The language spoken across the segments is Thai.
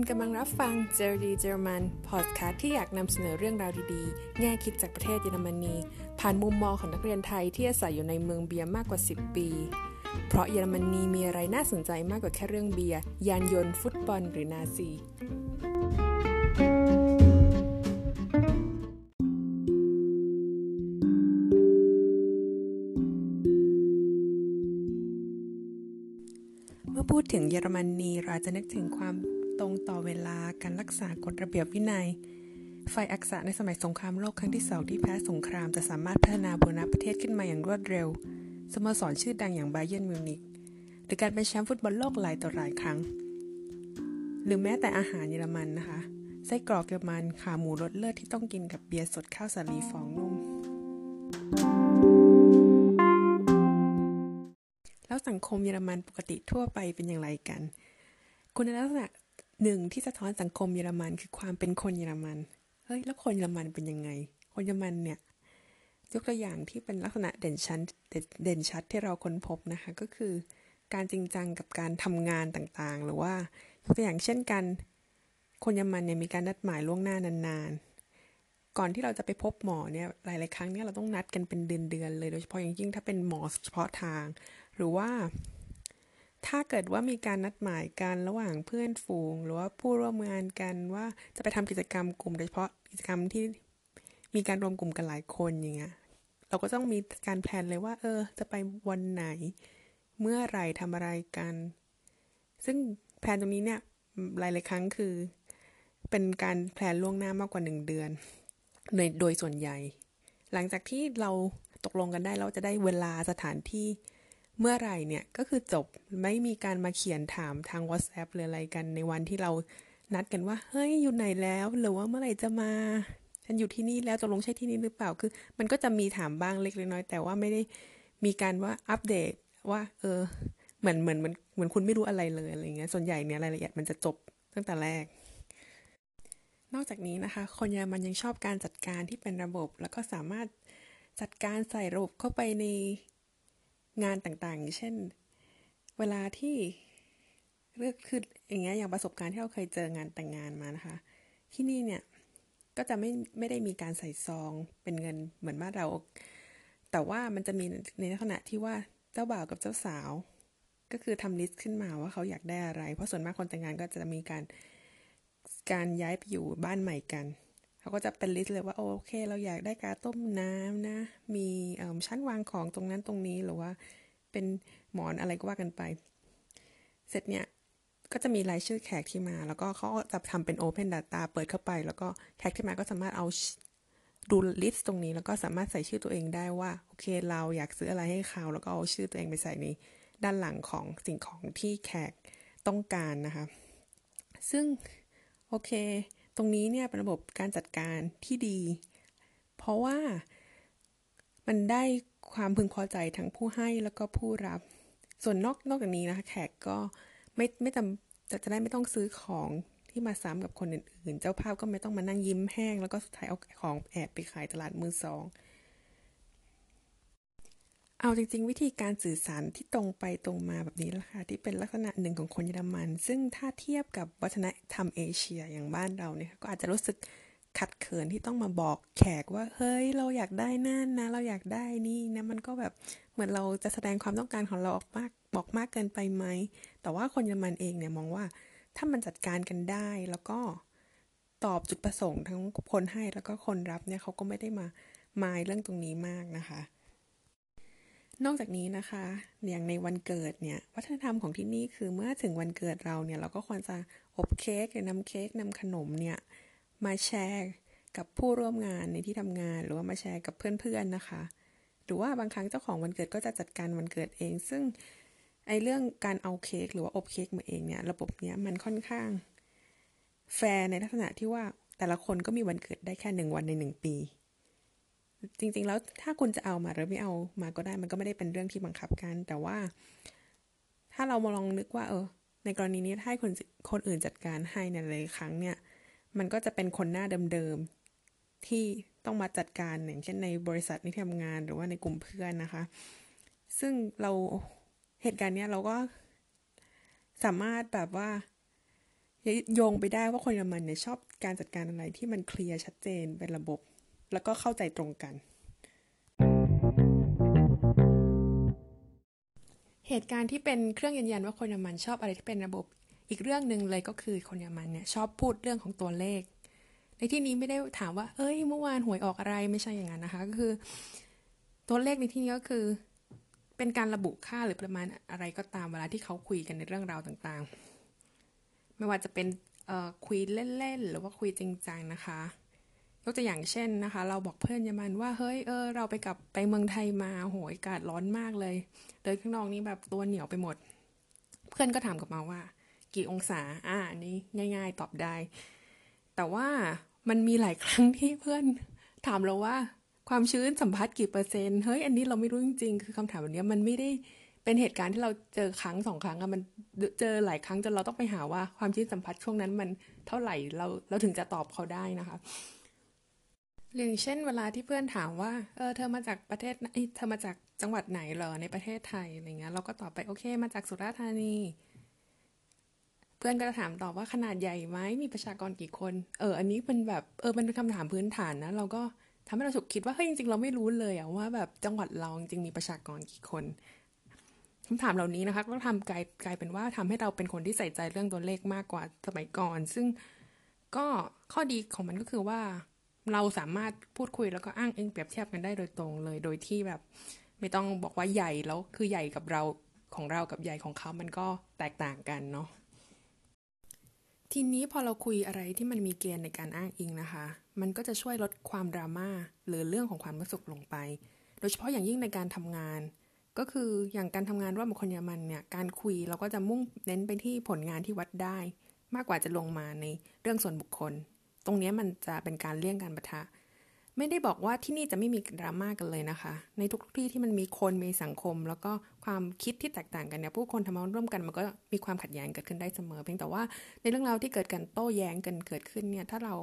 คุณกำลังรับฟังเจอดีเจอรมันพอดคาสต์ที่อยากนำเสนอเรื่องราวดีๆ แง่คิดจากประเทศเยอรมนี ผ่านมุมมองของนักเรียนไทยที่อาศัยอยู่ในเมืองเบียร์มากกว่า 10 ปี เพราะเยอรมนีมีอะไรน่าสนใจมากกว่าแค่เรื่องเบียร์ ยานยนต์ ฟุตบอล หรือนาซีเมื่อพูดถึงเยอรมนีเราจะนึกถึงความ ตรงต่อเวลาการรักษากฎระเบียบวินัย ฝ่ายอักษะในสมัยสงครามโลกครั้งที่สองที่แพ้สงครามจะสามารถพัฒนาบูรณะประเทศขึ้นมาอย่างรวดเร็ว สโมสรชื่อดังอย่างไบเยนมิวนิกหรือการเป็นแชมป์ฟุตบอลโลกหลายต่อหลายครั้ง หรือแม้แต่อาหารเยอรมันนะคะไส้กรอกเยอรมันขาหมูรสเลิศที่ต้องกินกับเบียร์สดข้าวสาลีฟองนุ่มแล้วสังคมเยอรมันปกติทั่วไปเป็นอย่างไรกัน คุณลักษณะ หนึ่งที่สะท้อนสังคมเยอรมันคือความเป็นคนเยอรมันเฮ้ยแล้วคนเยอรมันเป็นยังไง คนเยอรมันเนี่ยยกตัวอย่างที่เป็นลักษณะเด่นชัดเด่นชัดที่เราค้นพบนะคะ ก็คือการจริงจังกับการทำงานต่างๆ หรือว่ายกตัวอย่างเช่นกัน คนเยอรมันเนี่ยมีการนัดหมายล่วงหน้านานๆ ก่อนที่เราจะไปพบหมอเนี่ยหลายๆครั้งเนี่ยเราต้องนัดกันเป็นเดือนๆเลย โดยเฉพาะอย่างยิ่งถ้าเป็นหมอเฉพาะทาง หรือว่า ถ้าเกิดว่ามีการนัดหมายกันระหว่างเพื่อนฝูง หรือว่าผู้ร่วมงานกันว่าจะไปทำกิจกรรมกลุ่ม โดยเฉพาะกิจกรรมที่มีการรวมกลุ่มกันหลายคนอย่างเงี้ยเราก็ต้องมีการ plan เลยว่า เออ จะไปวันไหน เมื่อไหร่ทำอะไรกัน ซึ่ง plan ตรงนี้เนี่ยหลายๆครั้งคือ เป็นการ plan ล่วงหน้ามากกว่าหนึ่งเดือนโดยโดยส่วนใหญ่ หลังจากที่เราตกลงกันได้เราจะได้เวลาสถานที่ เมื่อไหร่เนี่ยก็คือจบไม่มีการมาเขียนถามทาง WhatsApp หรืออะไรกันในวันที่เรานัดกันว่า เฮ้ยอยู่ไหนแล้ว หรือว่าเมื่อไหร่จะมา ฉันอยู่ที่นี่แล้วตกลงใช่ที่นี่หรือเปล่าคือ มันก็จะมีถามบ้างเล็กน้อยแต่ว่าไม่ได้มีการว่าอัปเดตว่า เออ เหมือนเหมือนเหมือนเหมือนคุณไม่รู้อะไรเลยอะไรเงี้ยส่วนใหญ่เนี่ยรายละเอียดมันจะจบตั้งแต่แรก นอกจากนี้นะคะ คนเยอรมันยังชอบการจัดการที่เป็นระบบ แล้วก็สามารถจัดการใส่ระบบเข้าไปใน งานต่างๆ เช่น เวลาที่เลือกคืออย่างเงี้ยอย่างประสบการณ์ที่เราเคยเจองานแต่งงานมานะคะ ที่นี่เนี่ยก็จะไม่ไม่ได้มีการใส่ซองเป็นเงินเหมือนบ้านเรา แต่ว่ามันจะมีในลักษณะที่ว่าเจ้าบ่าวกับเจ้าสาว ก็คือทำลิสต์ขึ้นมาว่าเขาอยากได้อะไร เพราะส่วนมากคนแต่งงานก็จะมีการการย้ายไปอยู่บ้านใหม่กัน เขาก็จะเป็น list เลยว่าโอเค เราอยากได้กาต้มน้ำนะ มีชั้นวางของตรงนั้นตรงนี้หรือว่าเป็นหมอนอะไรก็ว่ากันไป เสร็จเนี่ยก็จะมีรายชื่อแขกที่มา แล้วก็เขาจะทำเป็น Open Data เปิดเข้าไป แล้วก็แขกที่มาก็สามารถเข้าดู list ตรงนี้ แล้วก็สามารถใส่ชื่อตัวเองได้ว่า โอเค เราอยากซื้ออะไรให้เขา แล้วก็เอาชื่อตัวเองไปใส่ในด้านหลังของสิ่งของที่แขกต้องการนะคะ ซึ่งโอเค ตรงนี้เนี่ยเป็นระบบการจัดการที่ดี เพราะว่ามันได้ความพึงพอใจทั้งผู้ให้แล้วก็ผู้รับ ส่วนนอกนอกจากนี้นะคะแขกก็ไม่ไม่จำจะจะได้ไม่ต้องซื้อของที่มาซ้ำกับคนอื่นๆ เจ้าภาพก็ไม่ต้องมานั่งยิ้มแห้ง แล้วก็สุดท้ายเอาของแอบไปขายตลาดมือสอง เอาจริง ๆ วิธีการสื่อสารที่ตรงไปตรงมาแบบนี้แหละค่ะที่เป็นลักษณะหนึ่งของคนเยอรมัน ซึ่งถ้าเทียบกับวัฒนธรรมเอเชียอย่างบ้านเราเนี่ยก็อาจจะรู้สึกขัดเขินที่ต้องมาบอกแขกว่า เฮ้ย เราอยากได้นั่นนะ เราอยากได้นี่นะ มันก็แบบเหมือนเราจะแสดงความต้องการของเราออกมากบอกมากเกินไปไหม แต่ว่าคนเยอรมันเองเนี่ยมองว่าถ้ามันจัดการกันได้แล้วก็ตอบจุดประสงค์ทั้งคนให้แล้วก็คนรับเนี่ยเขาก็ไม่ได้มามายเรื่องตรงนี้มากนะคะ นอกจากนี้นะคะอย่างในวันเกิดเนี่ยวัฒนธรรมของที่นี่คือเมื่อถึงวันเกิดเราเนี่ยเราก็ควรจะอบเค้กหรือนำเค้กนำขนมเนี่ยมาแชร์กับผู้ร่วมงานในที่ทำงาน หรือว่ามาแชร์กับเพื่อนๆนะคะ หรือว่าบางครั้งเจ้าของวันเกิดก็จะจัดการวันเกิดเอง ซึ่งไอเรื่องการเอาเค้กหรือว่าอบเค้กมาเองเนี่ยระบบเนี้ยมันค่อนข้าง แฟร์ในลักษณะที่ว่าแต่ละคนก็มีวันเกิดได้แค่หนึ่งวันในหนึ่งปี จริง ๆ แล้วถ้าคุณจะเอามาหรือไม่เอามาก็ได้ มันก็ไม่ได้เป็นเรื่องที่บังคับกัน แต่ว่า ถ้าเรามาลองนึกว่า เออ ในกรณีนี้ถ้าคนคนอื่นจัดการให้ในหลายครั้งเนี่ย มันก็จะเป็นคนหน้าเดิมๆที่ต้องมาจัดการอย่างเช่นในบริษัทที่ทำงานหรือว่าในกลุ่มเพื่อนนะคะ ซึ่งเราเหตุการณ์เนี้ยเราก็สามารถแบบว่าโยงไปได้ว่าคนเยอรมันเนี่ยชอบการจัดการอะไรที่มันเคลียร์ชัดเจนเป็นระบบ แล้วก็เข้าใจตรงกัน เหตุการณ์ที่เป็นเครื่องยืนยันว่าคนเยอรมันชอบอะไรที่เป็นระบบ อีกเรื่องหนึ่งเลยก็คือคนเยอรมันเนี่ยชอบพูดเรื่องของตัวเลข ในที่นี้ไม่ได้ถามว่า เอ้ย เมื่อวานหวยออกอะไรไม่ใช่อย่างนั้นนะคะ ก็คือ ตัวเลขในที่นี้ก็คือ เป็นการระบุค่าหรือประมาณอะไรก็ตามเวลาที่เขาคุยกันในเรื่องราวต่างๆ ไม่ว่าจะเป็นคุยเล่นๆหรือว่าคุยจริงจังนะคะ กตัวอย่างเช่นนะคะ เราบอกเพื่อนยามันว่าเฮ้ยเออเราไปกับไปเมืองไทยมาโหยอากาศร้อนมากเลยเดินข้างนอกนี่แบบตัวเหนียวไปหมด เพื่อนก็ถามกลับมาว่า กี่องศาอ่านี่ง่าย ๆ ตอบได้ แต่ว่ามันมีหลายครั้งที่เพื่อนถามเราว่า ความชื้นสัมผัสกี่เปอร์เซ็นต์เฮ้ยอันนี้เราไม่รู้จริงๆคือคำถามแบบนี้มันไม่ได้เป็นเหตุการณ์ที่เราเจอครั้งสองครั้งอะมันเจอหลายครั้งจนเราต้องไปหาว่าความชื้นสัมผัสช่วงนั้นมันเท่าไหร่เราเราถึงจะตอบเขาได้นะคะ อย่างเช่นเวลาที่เพื่อนถามว่า เออ เธอมาจากประเทศเธอมาจากจังหวัดไหนเหรอในประเทศไทยอะไรเงี้ยเราก็ตอบไปโอเค มาจากสุราษฎร์ธานี เพื่อนก็จะถามตอบว่าขนาดใหญ่ไหมมีประชากรกี่คน เออ อันนี้เป็นแบบเออมันเป็นคำถามพื้นฐานนะเราก็ทำให้เราฉุกคิดว่าเฮ้ยจริงๆ เราไม่รู้เลยอะว่าแบบจังหวัดเราจริงมีประชากรกี่คนคำถามเหล่านี้นะคะก็ทำกลายกลายเป็นว่าทำให้เราเป็นคนที่ใส่ใจเรื่องตัวเลขมากกว่าสมัยก่อน ซึ่งก็ข้อดีของมันก็คือว่า เราสามารถพูดคุยแล้วก็อ้างอิงเปรียบเทียบกันได้โดยตรงเลย โดยที่แบบ ไม่ต้องบอกว่าใหญ่แล้วคือใหญ่กับเราของเรากับใหญ่ของเขามันก็แตกต่างกันเนาะทีนี้พอเราคุยอะไรที่มันมีเกณฑ์ในการอ้างอิงนะคะ มันก็จะช่วยลดความดราม่าหรือเรื่องของความรู้สึกลงไป โดยเฉพาะอย่างยิ่งในการทำงาน ก็คืออย่างการทำงานร่วมกับคนเยอรมันเนี่ย การคุยเราก็จะมุ่งเน้นไปที่ผลงานที่วัดได้ มากกว่าจะลงมาในเรื่องส่วนบุคคล ตรงนี้มันจะเป็นการเลี่ยงการประทะ ไม่ได้บอกว่าที่นี่จะไม่มีดราม่ากันเลยนะคะ ในทุกที่ที่มันมีคนมีสังคม แล้วก็ความคิดที่แตกต่างกันเนี่ยผู้คนทำงานร่วมกันมันก็มีความขัดแย้งเกิดขึ้นได้เสมอ เพียงแต่ว่าในเรื่องราวที่เกิดการโต้แย้งกันเกิดขึ้นเนี่ยถ้าเรา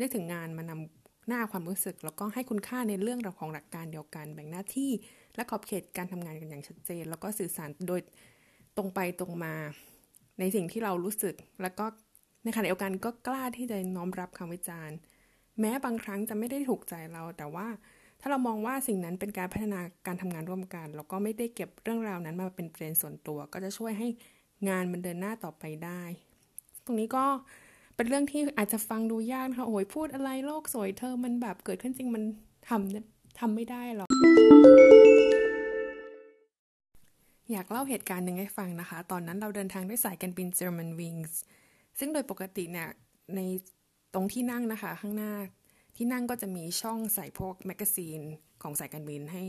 นึกถึงงานมานำหน้าความรู้สึก แล้วก็ให้คุณค่าในเรื่องราวของหลักการเดียวกัน แบ่งหน้าที่และขอบเขตการทำงานกันอย่างชัดเจน แล้วก็สื่อสารโดยตรงไปตรงมา ในสิ่งที่เรารู้สึกแล้วก็ ในขณะเดียวกันก็กล้าที่จะน้อมรับคำวิจารณ์ แม้บางครั้งจะไม่ได้ถูกใจเรา แต่ว่าถ้าเรามองว่าสิ่งนั้นเป็นการพัฒนาการทำงานร่วมกัน แล้วก็ไม่ได้เก็บเรื่องราวนั้นมาเป็นประเด็นส่วนตัว ก็จะช่วยให้งานมันเดินหน้าต่อไปได้ ตรงนี้ก็เป็นเรื่องที่อาจจะฟังดูยากนะคะโอ้ยพูดอะไรโลกสวยเธอมันแบบเกิดขึ้นจริงมันทำทำไม่ได้หรอกอยากเล่าเหตุการณ์หนึ่งให้ฟังนะคะ ตอนนั้นเราเดินทางด้วยสายการบิน German Wings ซึ่งโดยปกติเนี่ยในตรงที่นั่งนะคะ ข้างหน้าที่นั่งก็จะมีช่องใส่พวก magazine ของสายการบินให้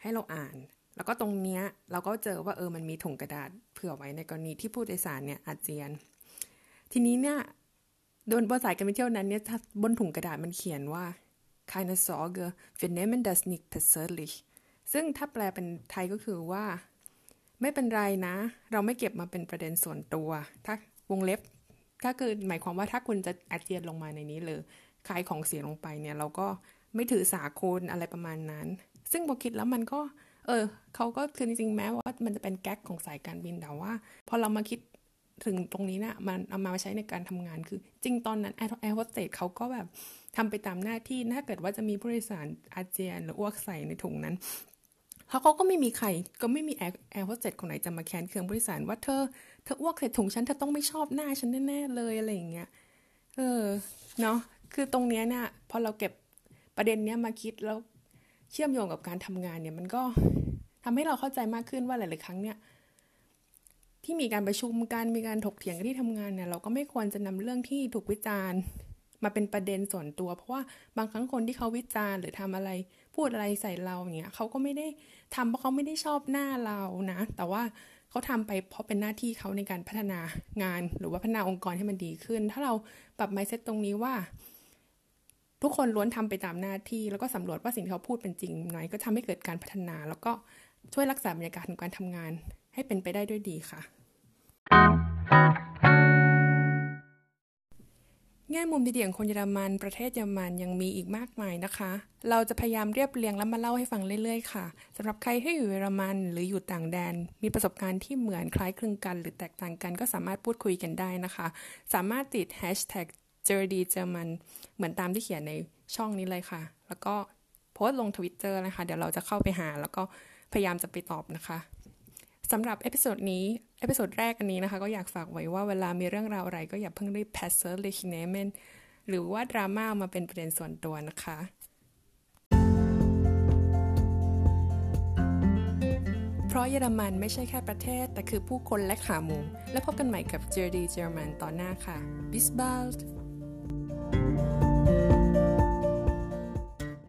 ให้เราอ่าน แล้วก็ตรงเนี้ยเราก็เจอว่าเออมันมีถุงกระดาษเผื่อไว้ในกรณีที่ผู้โดยสารเนี่ยอาเจียน ทีนี้เนี่ยโดยบนสายการบินเที่ยวนั้นเนี่ยบนถุงกระดาษมันเขียนว่า keine Sorge wir nehmen das nicht persönlich ซึ่งถ้าแปลเป็นไทยก็คือว่า ไม่เป็นไรนะ เราไม่เก็บมาเป็นประเด็นส่วนตัว ถ้าวงเล็บ ถ้าคือหมายความว่าถ้าคุณจะอาเจียนลงมาในนี้เลยคายของเสียลงไปเนี่ย เราก็ไม่ถือสาคุณอะไรประมาณนั้น ซึ่งพอคิดแล้วมันก็ เออเขาก็คือจริงๆแม้ว่ามันจะเป็นแก๊กของสายการบินแต่ว่า พอเรามาคิดถึงตรงนี้เนะี่ยมันเอามาใช้ในการทำงานคือ จริงตอนนั้นแอร์โฮสเตสเขาก็แบบทำไปตามหน้าที่ถ้าเกิดว่าจะมีผู้โดยสารอาเจียน หรืออ้วกใส่ในถุงนั้น เพราะเขาก็ไม่มีใครก็ไม่มีแอร์แอร์โฮสเตสคนไหนจะมาแค้นเคืองบริษัทว่าเธอเธออ้วกใส่ถุงฉันเธอต้องไม่ชอบหน้าฉันแน่ๆเลยอะไรอย่างเงี้ยเออเนาะคือตรงเนี้ยเนี่ยพอเราเก็บประเด็นเนี้ยมาคิดแล้วเชื่อมโยงกับการทำงานเนี่ยมันก็ทำให้เราเข้าใจมากขึ้นว่าหลายๆครั้งเนี่ยที่มีการประชุมการมีการถกเถียงกันที่ทำงานเนี่ยเราก็ไม่ควรจะนำเรื่องที่ถูกวิจารณ์ มาเป็นประเด็นส่วนตัว เพราะว่าบางครั้งคนที่เขาวิจารณ์หรือทำอะไร พูดอะไรใส่เราอย่างเงี้ยเขาก็ไม่ได้ทำเพราะเขาไม่ได้ชอบหน้าเรานะ แต่ว่าเขาทำไปเพราะเป็นหน้าที่เขาในการพัฒนางานหรือว่าพัฒนาองค์กรให้มันดีขึ้น ถ้าเราปรับไมเซ็ตตรงนี้ว่า ทุกคนล้วนทำไปตามหน้าที่ แล้วก็สำรวจว่าสิ่งที่เขาพูดเป็นจริงไหมก็ทำให้เกิดการพัฒนา แล้วก็ช่วยรักษาบรรยากาศของการทำงานให้เป็นไปได้ด้วยดีค่ะ แง่มุมดีๆของคนเยอรมัน ประเทศเยอรมันยังมีอีกมากมายนะคะ เราจะพยายามเรียบเรียงและมาเล่าให้ฟังเรื่อยๆค่ะสำหรับใครที่อยู่เยอรมันหรืออยู่ต่างแดน มีประสบการณ์ที่เหมือนคล้ายคลึงกัน หรือแตกต่างกันก็สามารถพูดคุยกันได้นะคะ สามารถติด hashtag j e r d y g e r m a n เหมือนตามที่เขียนในช่องนี้เลยค่ะ แล้วก็โพสต์ลงทวิตเตอร์นะคะ เดี๋ยวเราจะเข้าไปหา แล้วก็พยายามจะไปตอบนะคะสำหรับ episode นี้ episode แรกอันนี้นะคะ ก็อยากฝากไว้ว่าเวลามีเรื่องราวอะไร ก็อย่าเพิ่งรีบ p a s s e r l e c h n e m e n หรือว่าดราม่ามาเป็นประเด็นส่วนตัวนะคะ เพราะเยอรมันไม่ใช่แค่ประเทศ แต่คือผู้คนและขาหมู และพบกันใหม่กับเจอร์ดีเยอรมันตอนหน้าค่ะ bis bald